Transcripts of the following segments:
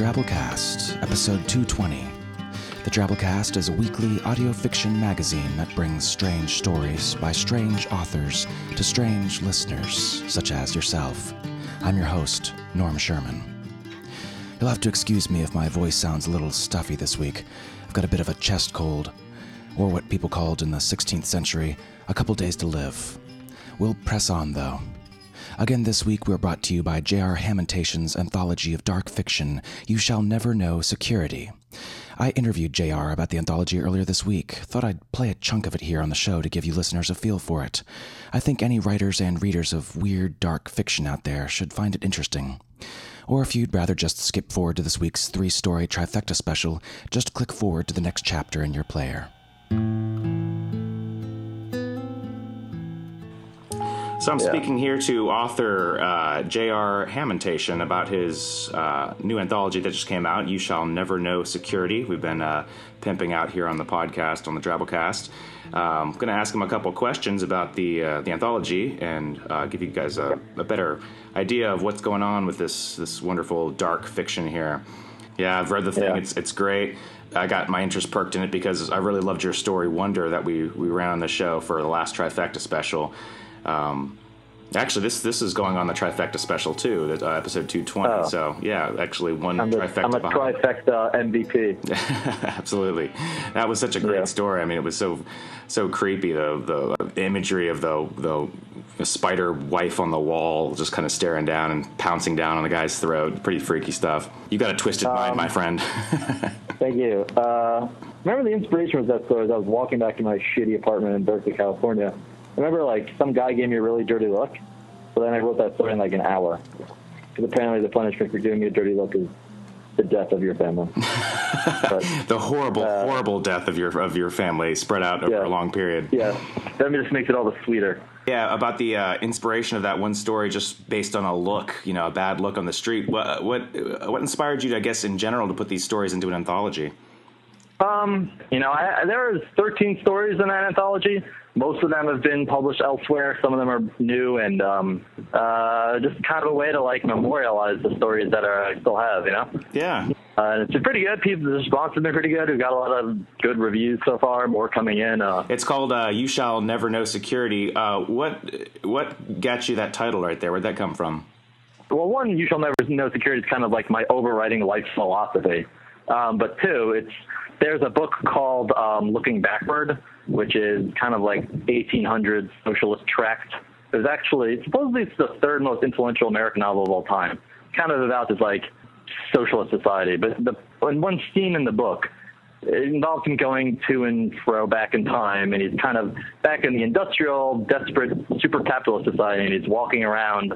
Drabblecast, episode 220. The Drabblecast is a weekly audio fiction magazine that brings strange stories by strange authors to strange listeners, such as yourself. I'm your host, Norm Sherman. You'll have to excuse me if my voice sounds a little stuffy this week. I've got a bit of a chest cold, or what people called in the 16th century, a couple days to live. We'll press on, though. Again, this week we're brought to you by J.R. Hamantaschen's anthology of dark fiction, You Shall Never Know Security. I interviewed JR about the anthology earlier this week. Thought I'd play a chunk of it here on the show to give you listeners a feel for it. I think any writers and readers of weird, dark fiction out there should find it interesting. Or if you'd rather just skip forward to this week's three story trifecta special, just click forward to the next chapter in your player. So I'm Yeah. speaking here to author uh, J.R. Hamantaschen about his uh, new anthology that just came out, You Shall Never Know Security. We've been uh, pimping out here on the podcast, on the Drabblecast. Um, I'm going to ask him a couple questions about the uh, the anthology and uh, give you guys a, a better idea of what's going on with this this wonderful dark fiction here. Yeah, I've read the thing. Yeah. It's it's great. I got my interest perked in it because I really loved your story Wonder that we we ran on the show for the last trifecta special. Um, actually, this this is going on the trifecta special too, that, uh, episode two twenty. Oh. So yeah, actually one I'm, trifecta I'm a trifecta MVP. Absolutely, that was such a great Yeah. story. I mean, it was so so creepy. The the imagery of the the, spider wife on the wall, just kind of staring down and pouncing down on the guy's throat. Pretty freaky stuff. You got a twisted mind, Um, my friend. Thank you. Uh, remember the inspiration was that story as I was walking back to my shitty apartment in Berkeley, California. I remember like some guy gave me a really dirty look. So then I wrote that story in like an hour. Because apparently the punishment for giving me a dirty look is the death of your family. but the horrible, Uh, horrible death of your of your family spread out over Yeah. a long period. yeah, that just makes it all the sweeter. Yeah, about the uh, inspiration of that one story, just based on a look, you know, a bad look on the street. What what what inspired you, I guess, in general, to put these stories into an anthology? Um, you know, I, there's 13 stories in that anthology. Most of them have been published elsewhere. Some of them are new, and um, uh, just kind of a way to like memorialize the stories that are, I still have. You know, Yeah, uh, and it's been pretty good. People, the response has been pretty good. We've got a lot of good reviews so far. More coming in. Uh, it's called uh, "You Shall Never Know Security." Uh, what what got you that title right there? Where'd that come from? well, one, you shall never know security is kind of like my overriding life philosophy. Um, but two, it's there's a book called um, Looking Backward, which is kind of like 1800s socialist tract. It was actually supposedly it's the third most influential American novel of all time. Kind of about this like socialist society, but the in one scene in the book. It involves him going to and fro back in time, and he's kind of back in the industrial, desperate, super capitalist society, and he's walking around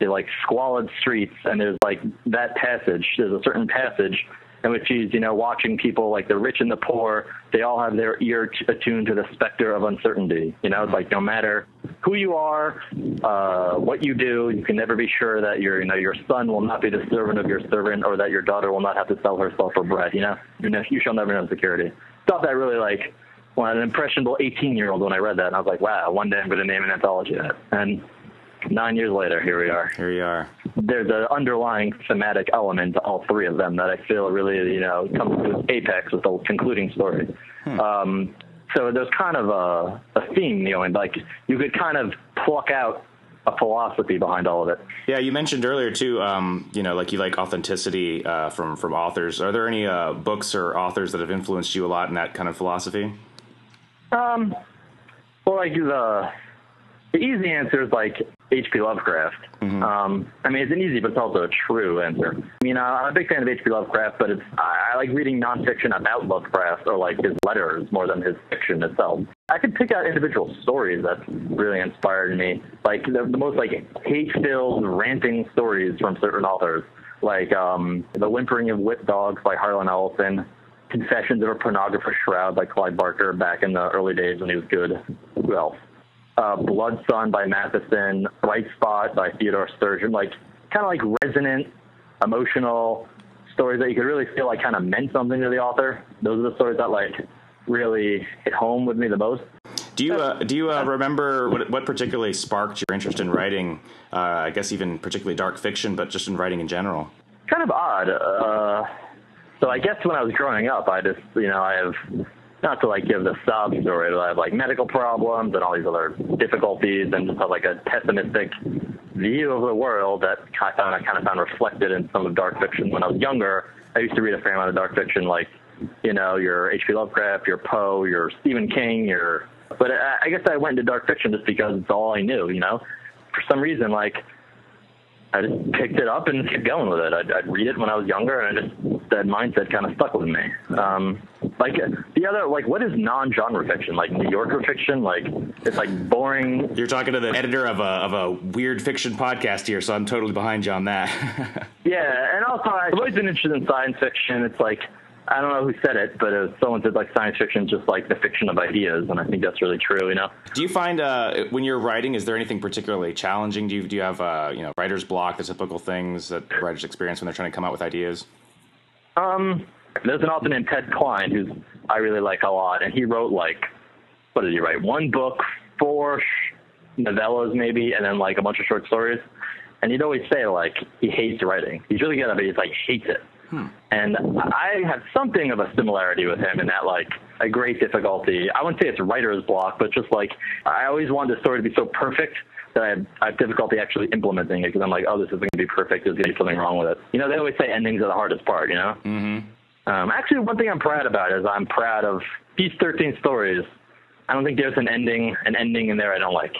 the like squalid streets and there's like that passage there's a certain passage in which he's you know watching people like the rich and the poor they all have their ear attuned to the specter of uncertainty. You know like no matter who you are uh what you do you can never be sure that your you know your son will not be the servant of your servant or that your daughter will not have to sell herself for bread you know? You, know, you shall never know security. Stuff that really like when an impressionable 18 year old when i read that and i was like wow one day i'm going to name an anthology that. And nine years later here we are Here you are. there's an underlying thematic element to all three of them that I feel really, you know, comes to its apex with the concluding story. Um, so there's kind of a, a theme, you know, and like you could kind of pluck out a philosophy behind all of it. Yeah, you mentioned earlier too. Um, you know, like you like authenticity uh, from from authors. Are there any uh, books or authors that have influenced you a lot in that kind of philosophy? Um, well, like the the easy answer is like H.P. Lovecraft. Um, I mean, it's an easy, but it's also a true answer. I mean, I'm a big fan of H.P. Lovecraft, but it's I, I like reading nonfiction about Lovecraft or like his letters more than his fiction itself. I could pick out individual stories that really inspired me, like the, the most like hate-filled, ranting stories from certain authors, like um, The Whimpering of Whip Dogs by Harlan Ellison. Confessions of a Pornographer Shroud by Clive Barker back in the early days when he was good. Who else? Uh, Blood Son by Matheson, Bright Spot by Theodore Sturgeon, like kind of like resonant, emotional stories that you could really feel like kind of meant something to the author. Those are the stories that like really hit home with me the most. Do you uh, do you uh, remember what, what particularly sparked your interest in writing? Uh, I guess even particularly dark fiction, but just in writing in general. kind of odd. Uh, so I guess when I was growing up, I just, you know, I have not to like give the sob story, but I have like medical problems and all these other difficulties, and just have like a pessimistic view of the world that I found I kind of found reflected in some of dark fiction when I was younger. I used to read a fair amount of dark fiction, like you know your H.P. Lovecraft, your Poe, your Stephen King, your. But I, I guess I went into dark fiction just because it's all I knew. You know, for some reason, like I just picked it up and kept going with it. I'd, I'd read it when I was younger, and I just that mindset kind of stuck with me. Um, like the other, like what is non-genre fiction? Like New Yorker fiction? Like it's like boring. You're talking to the editor of a of a weird fiction podcast here, so I'm totally behind you on that. yeah, and also I've always been interested in science fiction. It's like I don't know who said it, but it someone said like science fiction is just like the fiction of ideas, and I think that's really true. You know. Do you find uh, when you're writing, is there anything particularly challenging? Do you do you have uh, you know writer's block, the typical things that writers experience when they're trying to come out with ideas? Um, there's an author named Ted Klein who I really like a lot, and he wrote like what did he write? One book, four novellas maybe, and then like a bunch of short stories. And he'd always say like he hates writing. He's really good at it, but he's like hates it. Hmm. And I have something of a similarity with him in that, like, a great difficulty. I wouldn't say it's writer's block, but just like, I always wanted the story to be so perfect that I have, I have difficulty actually implementing it because I'm like, oh, this isn't going to be perfect. There's going to be something wrong with it. You know, they always say endings are the hardest part, you know? Mm-hmm. Um, actually, one thing I'm proud about is I'm proud of these 13 stories. I don't think there's an ending, an ending in there I don't like.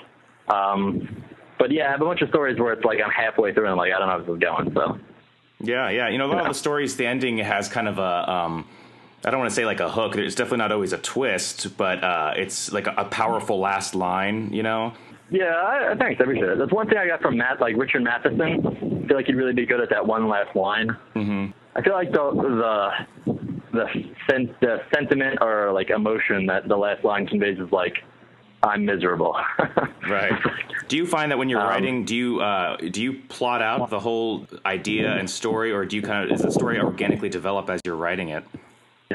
Um, but yeah, I have a bunch of stories where it's like I'm halfway through and I'm like, I don't know how this is going. So yeah, yeah. You know, a lot yeah. of the stories, the ending has kind of a. Um, I don't want to say like a hook. It's definitely not always a twist, but uh, it's like a, a, powerful last line. You know. Yeah, I, thanks. I appreciate it. That's one thing I got from Matt, like Richard Matheson. I feel like he'd really be good at that one last line. Mm-hmm. I feel like the the the, sen- the sentiment or like emotion that the last line conveys is like I'm miserable. right. Do you find that when you're um, writing, do you uh, do you plot out the whole idea and story, or do you kind of is the story organically develop as you're writing it?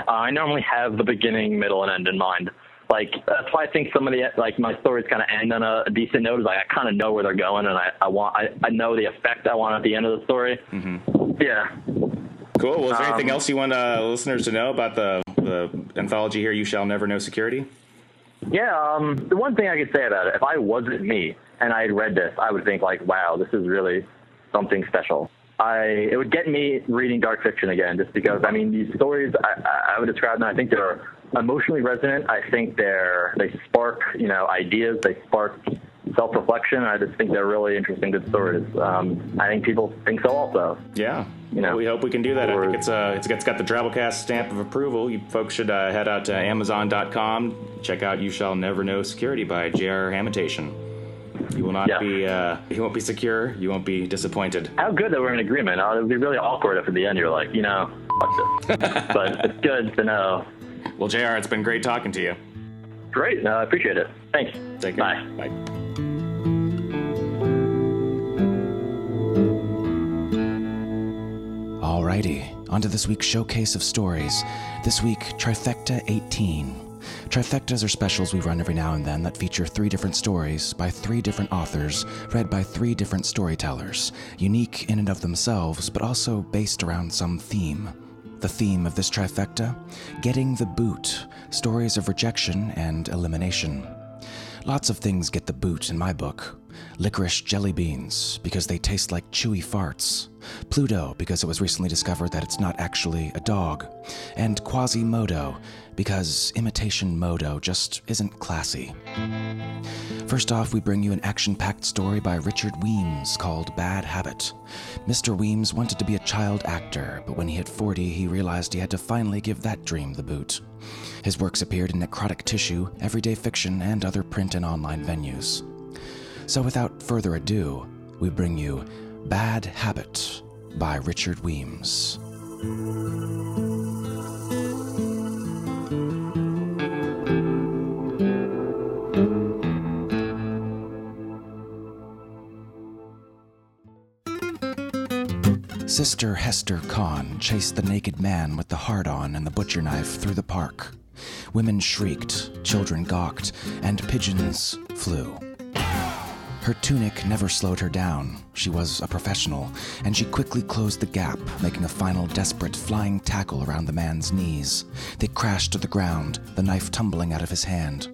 I normally have the beginning, middle, and end in mind. Like that's why I think some of the like my stories kind of end on a, a decent note. Is like I kind of know where they're going, and I, I want I, I know the effect I want at the end of the story. Mm-hmm. Yeah. Cool. Well, is there um, anything else you want uh, listeners to know about the the anthology here? You shall never know security. Yeah, um, the one thing I could say about it, if I wasn't me and I had read this, I would think like, wow, this is really something special. I it would get me reading dark fiction again, just because I mean these stories I, I would describe them. I think they're emotionally resonant. I think they're they spark you know ideas. They spark self reflection. I just think they're really interesting, good stories. Um, I think people think so also. Yeah. You know, well, we hope we can do that. I think it's uh, it's, it's got the Drabblecast stamp of approval. You folks should uh, head out to Amazon.com. Check out "You Shall Never Know Security" by J.R. Hamantaschen. You will not yeah. be uh, you won't be secure. You won't be disappointed. How good that we're in agreement. Uh, it would be really awkward if at the end you're like, you know, fuck this. but it's good to know. Well, Jr., it's been great talking to you. Great. I appreciate it. Thanks. Take care. Bye. Bye. On to this week's showcase of stories. This week, Trifecta 18. Trifectas are specials we run every now and then that feature three different stories by three different authors, read by three different storytellers, unique in and of themselves, but also based around some theme. The theme of this trifecta? Getting the boot, stories of rejection and elimination. Lots of things get the boot in my book. Licorice jelly beans, because they taste like chewy farts. Pluto, because it was recently discovered that it's not actually a dog. And Quasimodo, because imitation Modo just isn't classy. First off, we bring you an action packed story by Richard Weems called Bad Habit. Mr. Weems wanted to be a child actor, but when he hit 40, he realized he had to finally give that dream the boot. His works appeared in Necrotic Tissue, Everyday Fiction, and other print and online venues. So without further ado, we bring you Bad Habit by Richard Weems. Sister Hester Kahn chased the naked man with the hard on and the butcher knife through the park. Women shrieked, children gawked, and pigeons flew. Her tunic never slowed her down. She was a professional, and she quickly closed the gap, making a final desperate flying tackle around the man's knees. They crashed to the ground, the knife tumbling out of his hand.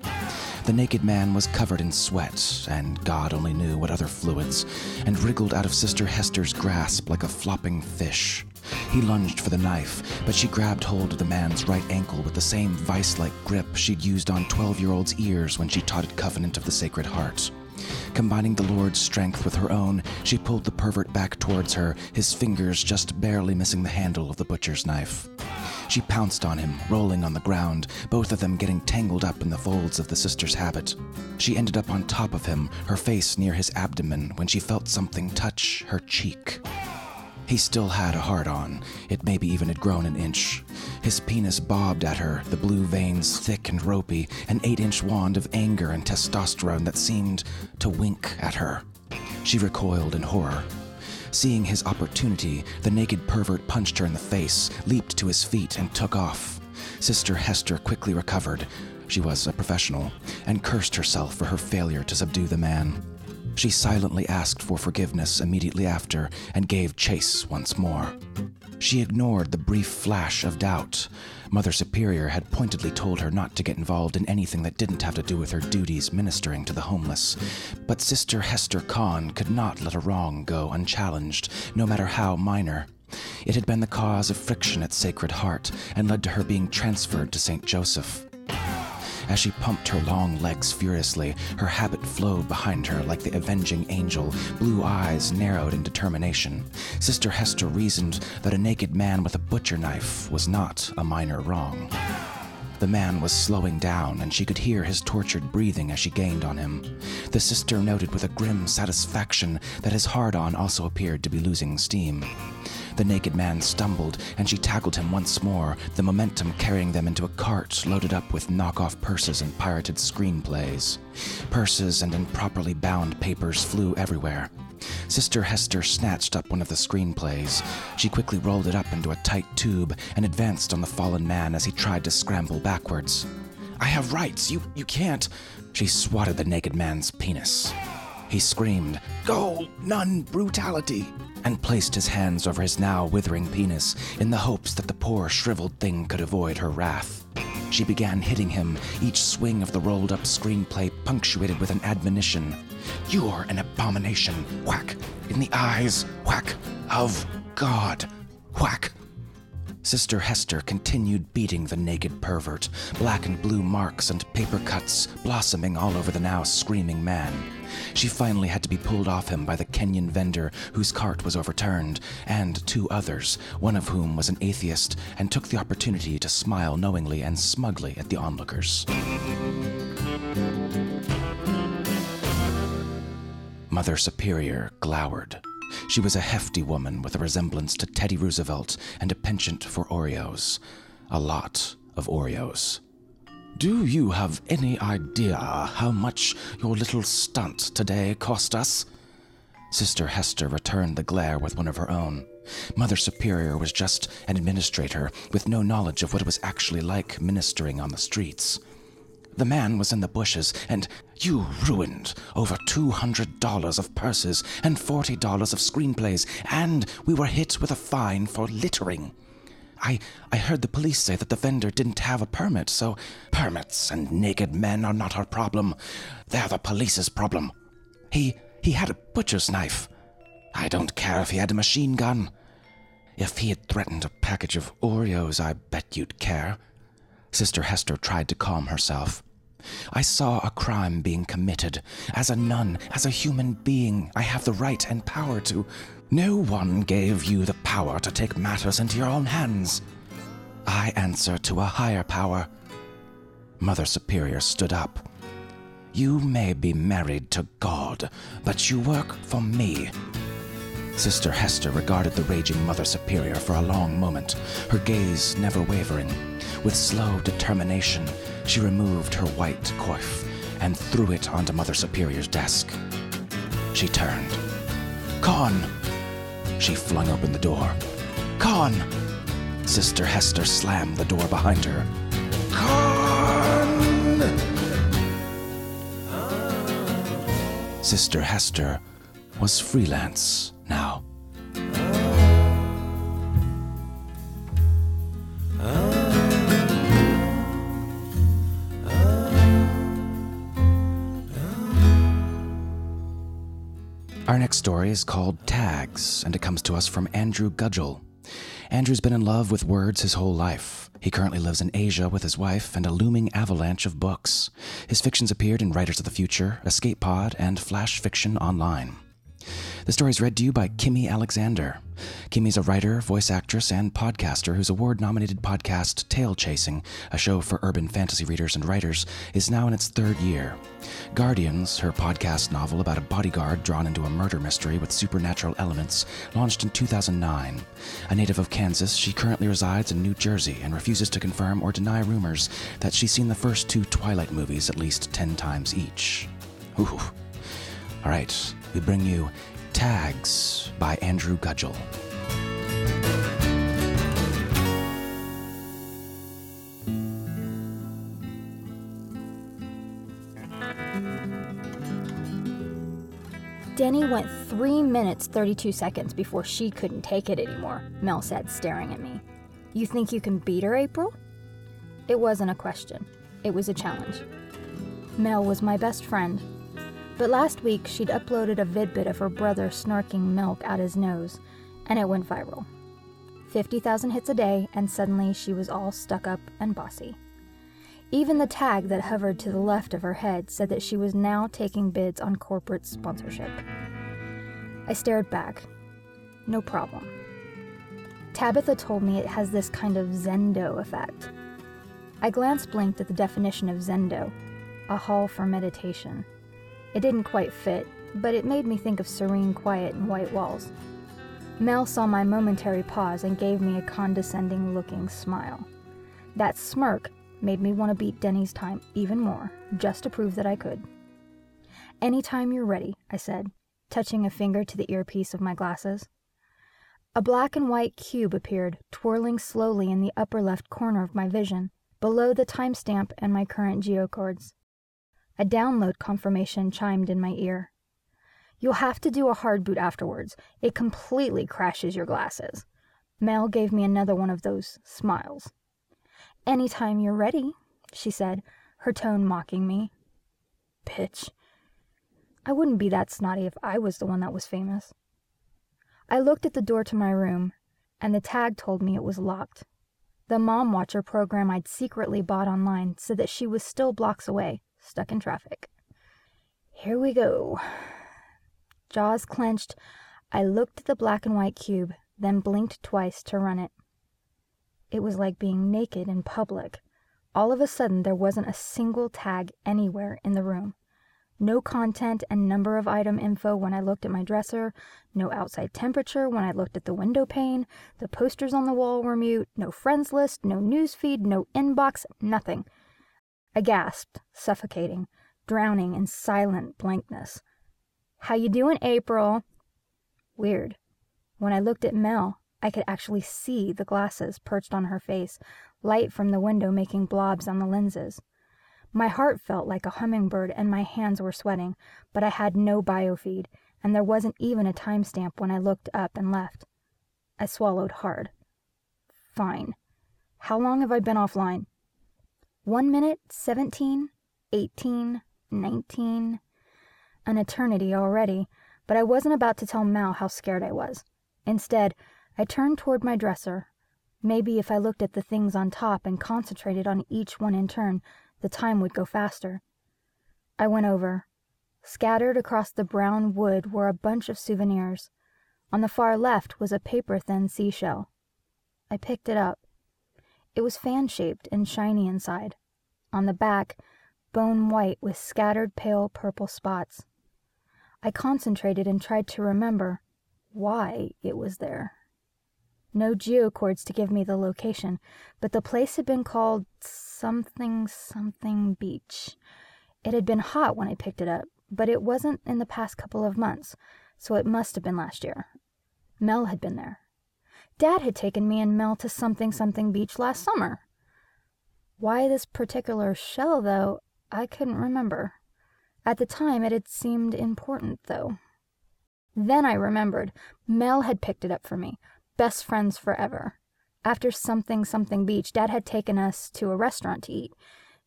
The naked man was covered in sweat, and God only knew what other fluids, and wriggled out of Sister Hester's grasp like a flopping fish. He lunged for the knife, but she grabbed hold of the man's right ankle with the same vice like grip she'd used on 12 year old's ears when she taught at Covenant of the Sacred Heart. Combining the Lord's strength with her own, she pulled the pervert back towards her, his fingers just barely missing the handle of the butcher's knife. She pounced on him, rolling on the ground, both of them getting tangled up in the folds of the sister's habit. She ended up on top of him, her face near his abdomen, when she felt something touch her cheek. He still had a hard on. It maybe even had grown an inch. His penis bobbed at her, the blue veins thick and ropey, an eight inch wand of anger and testosterone that seemed to wink at her. She recoiled in horror. Seeing his opportunity, the naked pervert punched her in the face, leaped to his feet, and took off. Sister Hester quickly recovered. She was a professional, and cursed herself for her failure to subdue the man. She silently asked for forgiveness immediately after and gave chase once more. She ignored the brief flash of doubt. Mother Superior had pointedly told her not to get involved in anything that didn't have to do with her duties ministering to the homeless. But Sister Hester Kahn could not let a wrong go unchallenged, no matter how minor. It had been the cause of friction at Sacred Heart and led to her being transferred to St. Joseph. As she pumped her long legs furiously, her habit flowed behind her like the avenging angel, blue eyes narrowed in determination. Sister Hester reasoned that a naked man with a butcher knife was not a minor wrong. The man was slowing down, and she could hear his tortured breathing as she gained on him. The sister noted with a grim satisfaction that his hard on also appeared to be losing steam. The naked man stumbled, and she tackled him once more, the momentum carrying them into a cart loaded up with knockoff purses and pirated screenplays. Purses and improperly bound papers flew everywhere. Sister Hester snatched up one of the screenplays. She quickly rolled it up into a tight tube and advanced on the fallen man as he tried to scramble backwards. I have rights. You you can't. She swatted the naked man's penis. He screamed, Go, nun brutality! And placed his hands over his now withering penis in the hopes that the poor shriveled thing could avoid her wrath. She began hitting him, each swing of the rolled up screenplay punctuated with an admonition You're an abomination, whack, in the eyes, whack, of God, whack. Sister Hester continued beating the naked pervert, black and blue marks and paper cuts blossoming all over the now screaming man. She finally had to be pulled off him by the Kenyan vendor whose cart was overturned, and two others, one of whom was an atheist and took the opportunity to smile knowingly and smugly at the onlookers. Mother Superior glowered. She was a hefty woman with a resemblance to Teddy Roosevelt and a penchant for Oreos. A lot of Oreos. Do you have any idea how much your little stunt today cost us? Sister Hester returned the glare with one of her own. Mother Superior was just an administrator with no knowledge of what it was actually like ministering on the streets. The man was in the bushes, and you ruined over $200 of purses and $40 of screenplays, and we were hit with a fine for littering. I, I heard the police say that the vendor didn't have a permit, so permits and naked men are not our problem. They're the police's problem. He, he had a butcher's knife. I don't care if he had a machine gun. If he had threatened a package of Oreos, I bet you'd care. Sister Hester tried to calm herself. I saw a crime being committed. As a nun, as a human being, I have the right and power to. No one gave you the power to take matters into your own hands. I answer to a higher power. Mother Superior stood up. You may be married to God, but you work for me. Sister Hester regarded the raging Mother Superior for a long moment, her gaze never wavering. With slow determination, she removed her white coif and threw it onto Mother Superior's desk. She turned. Kahn! She flung open the door. Kahn! Sister Hester slammed the door behind her. Kahn! Sister Hester was freelance now. Our next story is called Tags, and it comes to us from Andrew Gudgel. Andrew's been in love with words his whole life. He currently lives in Asia with his wife and a looming avalanche of books. His fictions appeared in Writers of the Future, Escape Pod, and Flash Fiction Online. The story is read to you by Kimmy Alexander. Kimmy's a writer, voice actress, and podcaster whose award nominated podcast, Tail Chasing, a show for urban fantasy readers and writers, is now in its third year. Guardians, her podcast novel about a bodyguard drawn into a murder mystery with supernatural elements, launched in 2009. A native of Kansas, she currently resides in New Jersey and refuses to confirm or deny rumors that she's seen the first two Twilight movies at least 10 times each. Ooh. All right, we bring you Tags by Andrew Gudgel. Denny went 3 minutes 32 seconds before she couldn't take it anymore, Mel said, staring at me. You think you can beat her, April? It wasn't a question, it was a challenge. Mel was my best friend, but last week she'd uploaded a vidbit of her brother snarking milk out his nose, and it went viral. 50,000 hits a day, and suddenly she was all stuck up and bossy. Even the tag that hovered to the left of her head said that she was now taking bids on corporate sponsorship. I stared back. No problem. Tabitha told me it has this kind of Zendo effect. I glanced blinked at the definition of Zendo, a hall for meditation. It didn't quite fit, but it made me think of serene quiet and white walls. Mel saw my momentary pause and gave me a condescending looking smile. That smirk made me want to beat Denny's time even more, just to prove that I could. Anytime you're ready, I said, touching a finger to the earpiece of my glasses. A black and white cube appeared, twirling slowly in the upper left corner of my vision, below the timestamp and my current geocodes. A download confirmation chimed in my ear. You'll have to do a hard boot afterwards. It completely crashes your glasses. Mel gave me another one of those smiles. Anytime you're ready, she said, her tone mocking me. Bitch. I wouldn't be that snotty if I was the one that was famous. I looked at the door to my room, and the tag told me it was locked. The Mom Watcher program I'd secretly bought online said that she was still blocks away, stuck in traffic. Here we go. Jaws clenched, I looked at the black and white cube, then blinked twice to run it. It was like being naked in public. All of a sudden, there wasn't a single tag anywhere in the room. No content and number of item info when I looked at my dresser, no outside temperature when I looked at the window pane, the posters on the wall were mute, no friends list, no newsfeed, no inbox, nothing. I gasped, suffocating, drowning in silent blankness. How you doing, April? Weird. When I looked at Mel, I could actually see the glasses perched on her face, light from the window making blobs on the lenses. My heart felt like a hummingbird and my hands were sweating, but I had no biofeed, and there wasn't even a timestamp when I looked up and left. I swallowed hard. Fine. How long have I been offline? One minute, seventeen, eighteen, nineteen. An eternity already, but I wasn't about to tell Mal how scared I was. Instead, I turned toward my dresser. Maybe if I looked at the things on top and concentrated on each one in turn, the time would go faster. I went over. Scattered across the brown wood were a bunch of souvenirs. On the far left was a paper thin seashell. I picked it up. It was fan shaped and shiny inside. On the back, bone white with scattered pale purple spots. I concentrated and tried to remember why it was there. No geocords to give me the location, but the place had been called something something beach. It had been hot when I picked it up, but it wasn't in the past couple of months, so it must have been last year. Mel had been there. Dad had taken me and Mel to something something beach last summer. Why this particular shell, though, I couldn't remember. At the time, it had seemed important, though. Then I remembered Mel had picked it up for me, best friends forever. After something something beach, Dad had taken us to a restaurant to eat.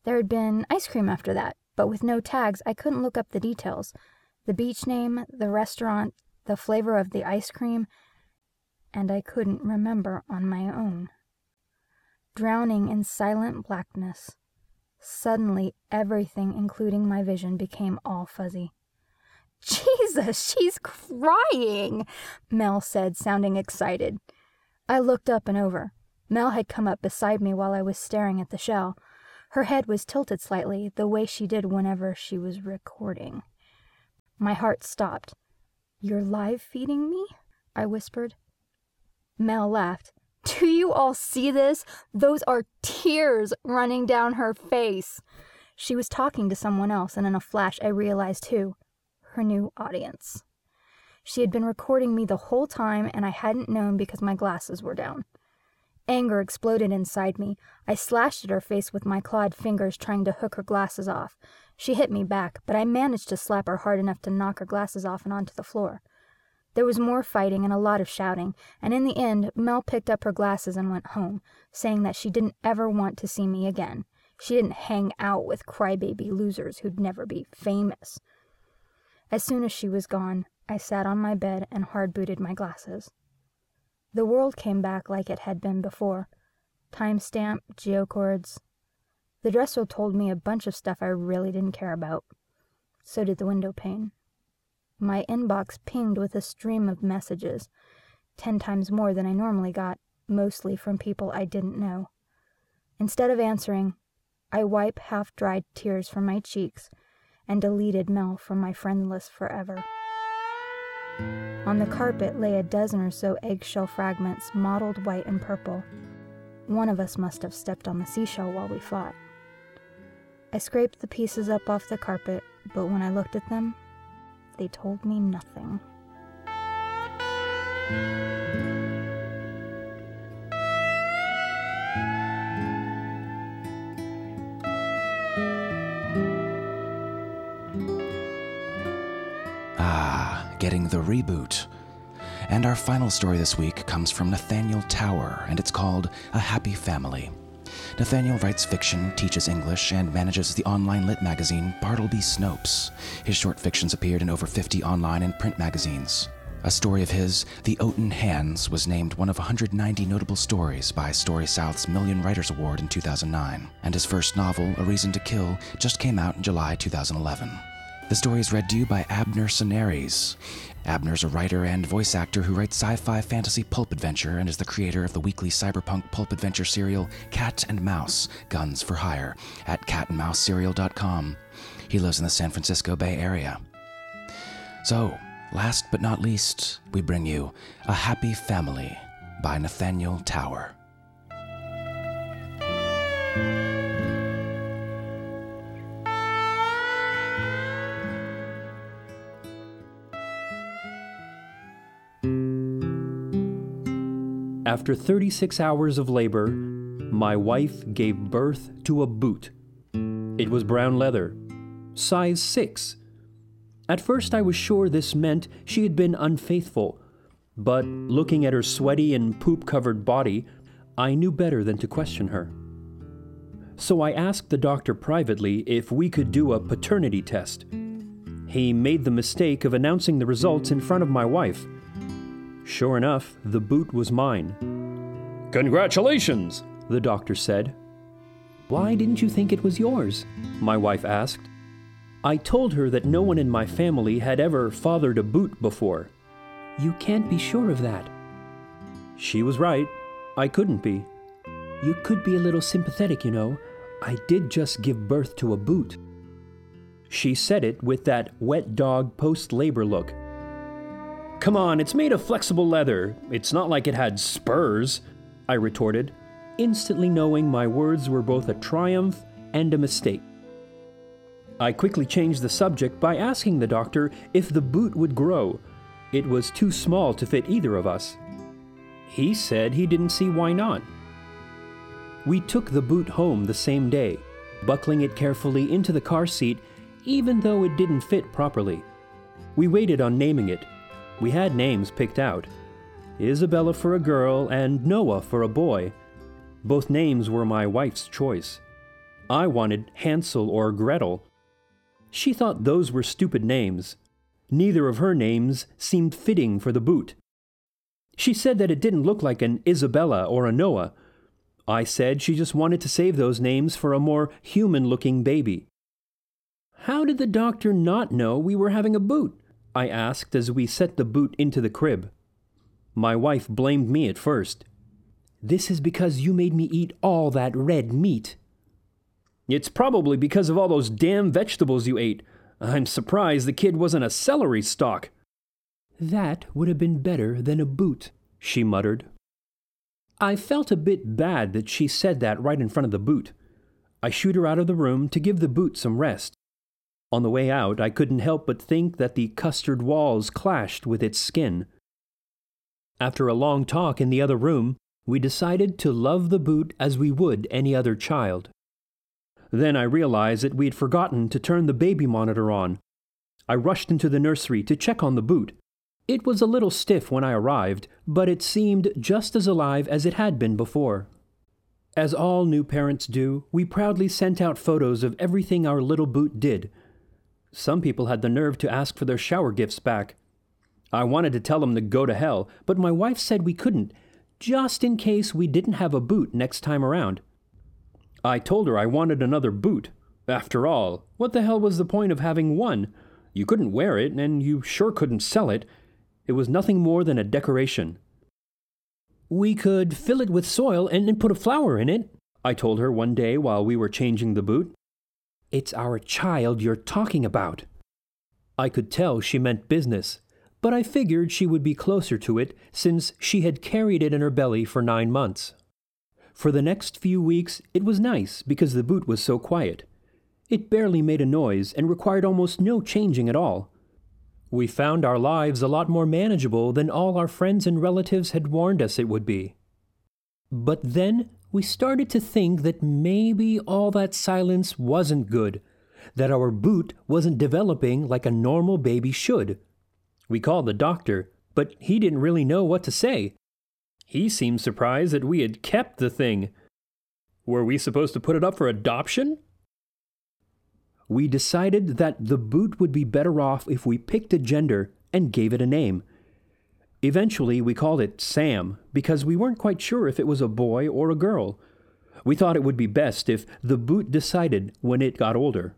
There had been ice cream after that, but with no tags, I couldn't look up the details. The beach name, the restaurant, the flavor of the ice cream, and I couldn't remember on my own. Drowning in silent blackness, suddenly everything, including my vision, became all fuzzy. Jesus, she's crying, Mel said, sounding excited. I looked up and over. Mel had come up beside me while I was staring at the shell. Her head was tilted slightly, the way she did whenever she was recording. My heart stopped. You're live feeding me? I whispered. Mel laughed. Do you all see this? Those are tears running down her face. She was talking to someone else, and in a flash I realized who her new audience. She had been recording me the whole time, and I hadn't known because my glasses were down. Anger exploded inside me. I slashed at her face with my clawed fingers, trying to hook her glasses off. She hit me back, but I managed to slap her hard enough to knock her glasses off and onto the floor. There was more fighting and a lot of shouting, and in the end, Mel picked up her glasses and went home, saying that she didn't ever want to see me again. She didn't hang out with crybaby losers who'd never be famous. As soon as she was gone, I sat on my bed and hard booted my glasses. The world came back like it had been before timestamp, geocords. The dresser told me a bunch of stuff I really didn't care about. So did the window pane. My inbox pinged with a stream of messages, ten times more than I normally got, mostly from people I didn't know. Instead of answering, I wipe half dried tears from my cheeks and deleted Mel from my friend list forever. On the carpet lay a dozen or so eggshell fragments, mottled white and purple. One of us must have stepped on the seashell while we fought. I scraped the pieces up off the carpet, but when I looked at them, they told me nothing. Ah, getting the reboot. And our final story this week comes from Nathaniel Tower, and it's called A Happy Family. Nathaniel writes fiction, teaches English, and manages the online lit magazine Bartleby Snopes. His short fictions appeared in over 50 online and print magazines. A story of his, The Oaten Hands, was named one of 190 notable stories by Story South's Million Writers Award in 2009, and his first novel, A Reason to Kill, just came out in July 2011. The story is read to you by Abner Senires. Abner's a writer and voice actor who writes sci fi fantasy pulp adventure and is the creator of the weekly cyberpunk pulp adventure serial Cat and Mouse Guns for Hire at catandmouseserial.com. He lives in the San Francisco Bay Area. So, last but not least, we bring you A Happy Family by Nathaniel Tower. After 36 hours of labor, my wife gave birth to a boot. It was brown leather, size 6. At first, I was sure this meant she had been unfaithful, but looking at her sweaty and poop covered body, I knew better than to question her. So I asked the doctor privately if we could do a paternity test. He made the mistake of announcing the results in front of my wife. Sure enough, the boot was mine. Congratulations, the doctor said. Why didn't you think it was yours? My wife asked. I told her that no one in my family had ever fathered a boot before. You can't be sure of that. She was right. I couldn't be. You could be a little sympathetic, you know. I did just give birth to a boot. She said it with that wet dog post labor look. Come on, it's made of flexible leather. It's not like it had spurs, I retorted, instantly knowing my words were both a triumph and a mistake. I quickly changed the subject by asking the doctor if the boot would grow. It was too small to fit either of us. He said he didn't see why not. We took the boot home the same day, buckling it carefully into the car seat even though it didn't fit properly. We waited on naming it. We had names picked out Isabella for a girl and Noah for a boy. Both names were my wife's choice. I wanted Hansel or Gretel. She thought those were stupid names. Neither of her names seemed fitting for the boot. She said that it didn't look like an Isabella or a Noah. I said she just wanted to save those names for a more human looking baby. How did the doctor not know we were having a boot? I asked as we set the boot into the crib. My wife blamed me at first. This is because you made me eat all that red meat. It's probably because of all those damn vegetables you ate. I'm surprised the kid wasn't a celery stalk. That would have been better than a boot, she muttered. I felt a bit bad that she said that right in front of the boot. I shooed her out of the room to give the boot some rest. On the way out, I couldn't help but think that the custard walls clashed with its skin. After a long talk in the other room, we decided to love the boot as we would any other child. Then I realized that we had forgotten to turn the baby monitor on. I rushed into the nursery to check on the boot. It was a little stiff when I arrived, but it seemed just as alive as it had been before. As all new parents do, we proudly sent out photos of everything our little boot did. Some people had the nerve to ask for their shower gifts back. I wanted to tell them to go to hell, but my wife said we couldn't, just in case we didn't have a boot next time around. I told her I wanted another boot. After all, what the hell was the point of having one? You couldn't wear it, and you sure couldn't sell it. It was nothing more than a decoration. We could fill it with soil and put a flower in it, I told her one day while we were changing the boot. It's our child you're talking about. I could tell she meant business, but I figured she would be closer to it since she had carried it in her belly for nine months. For the next few weeks, it was nice because the boot was so quiet. It barely made a noise and required almost no changing at all. We found our lives a lot more manageable than all our friends and relatives had warned us it would be. But then we started to think that maybe all that silence wasn't good, that our boot wasn't developing like a normal baby should. We called the doctor, but he didn't really know what to say. He seemed surprised that we had kept the thing. Were we supposed to put it up for adoption? We decided that the boot would be better off if we picked a gender and gave it a name. Eventually, we called it Sam because we weren't quite sure if it was a boy or a girl. We thought it would be best if the boot decided when it got older.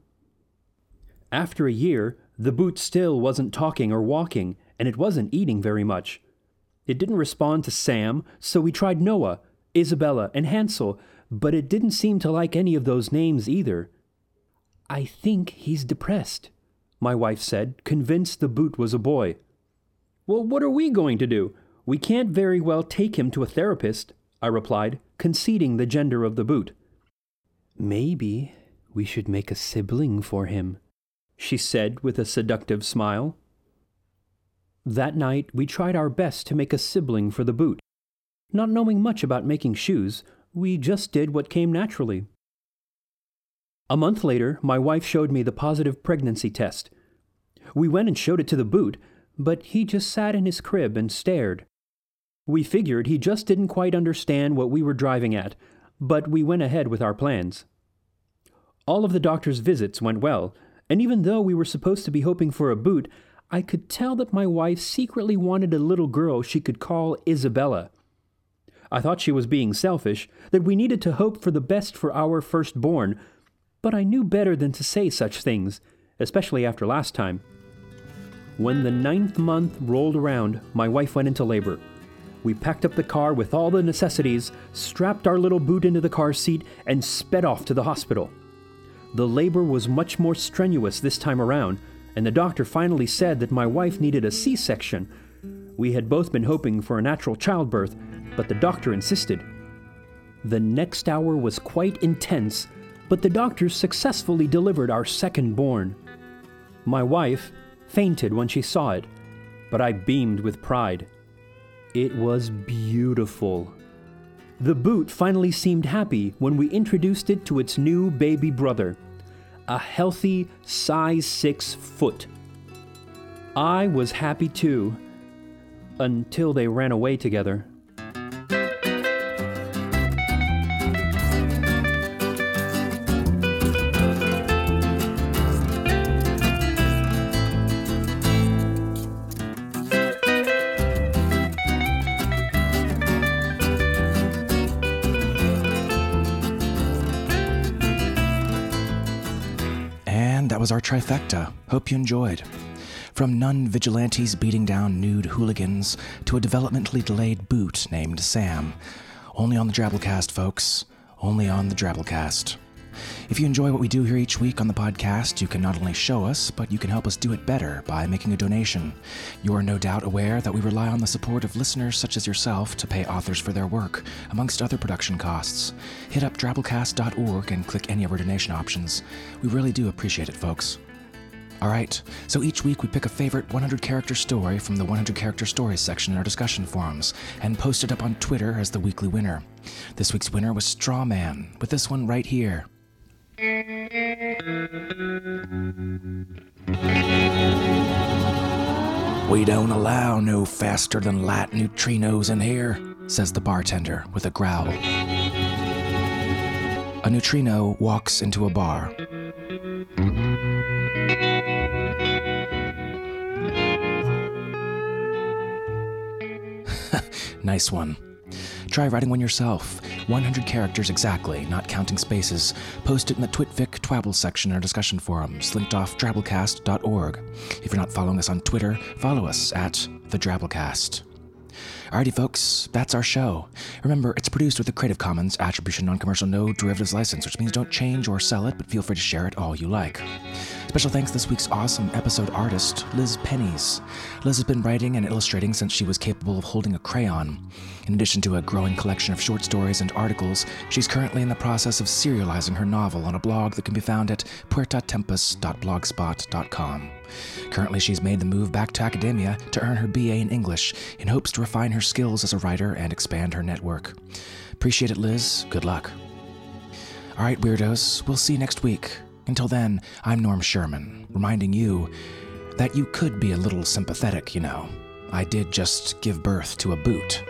After a year, the boot still wasn't talking or walking, and it wasn't eating very much. It didn't respond to Sam, so we tried Noah, Isabella, and Hansel, but it didn't seem to like any of those names either. I think he's depressed, my wife said, convinced the boot was a boy. Well, what are we going to do? We can't very well take him to a therapist, I replied, conceding the gender of the boot. Maybe we should make a sibling for him, she said with a seductive smile. That night, we tried our best to make a sibling for the boot. Not knowing much about making shoes, we just did what came naturally. A month later, my wife showed me the positive pregnancy test. We went and showed it to the boot, but he just sat in his crib and stared. We figured he just didn't quite understand what we were driving at, but we went ahead with our plans. All of the doctor's visits went well, and even though we were supposed to be hoping for a boot, I could tell that my wife secretly wanted a little girl she could call Isabella. I thought she was being selfish, that we needed to hope for the best for our firstborn, but I knew better than to say such things, especially after last time. When the ninth month rolled around, my wife went into labor. We packed up the car with all the necessities, strapped our little boot into the car seat, and sped off to the hospital. The labor was much more strenuous this time around, and the doctor finally said that my wife needed a C section. We had both been hoping for a natural childbirth, but the doctor insisted. The next hour was quite intense, but the doctors successfully delivered our second born. My wife fainted when she saw it, but I beamed with pride. It was beautiful. The boot finally seemed happy when we introduced it to its new baby brother. a healthy size 6 foot. I was happy too, until they ran away together. Trifecta. Hope you enjoyed. From nun vigilantes beating down nude hooligans to a developmentally delayed boot named Sam. Only on the Drabblecast, folks. Only on the Drabblecast. If you enjoy what we do here each week on the podcast, you can not only show us, but you can help us do it better by making a donation. You are no doubt aware that we rely on the support of listeners such as yourself to pay authors for their work, amongst other production costs. Hit up drabblecast.org and click any of our donation options. We really do appreciate it, folks. All right, so each week we pick a favorite 100 character story from the 100 character stories section in our discussion forums and post it up on Twitter as the weekly winner. This week's winner was Strawman, with this one right here. We don't allow no faster than light neutrinos in here, says the bartender with a growl. A neutrino walks into a bar. Nice one. Try writing one yourself. 100 characters exactly, not counting spaces. Post it in the Twitvic Twabble section in our discussion forums, linked off drabblecast.org. If you're not following us on Twitter, follow us at the Drabblecast. Alrighty, folks, that's our show. Remember, it's produced with a Creative Commons Attribution Non Commercial No Derivatives license, which means don't change or sell it, but feel free to share it all you like. Special thanks this week's awesome episode artist, Liz Pennies. Liz has been writing and illustrating since she was capable of holding a crayon. In addition to a growing collection of short stories and articles, she's currently in the process of serializing her novel on a blog that can be found at puertatempus.blogspot.com. Currently, she's made the move back to academia to earn her BA in English in hopes to refine her skills as a writer and expand her network. Appreciate it, Liz. Good luck. All right, weirdos, we'll see you next week. Until then, I'm Norm Sherman, reminding you that you could be a little sympathetic, you know. I did just give birth to a boot.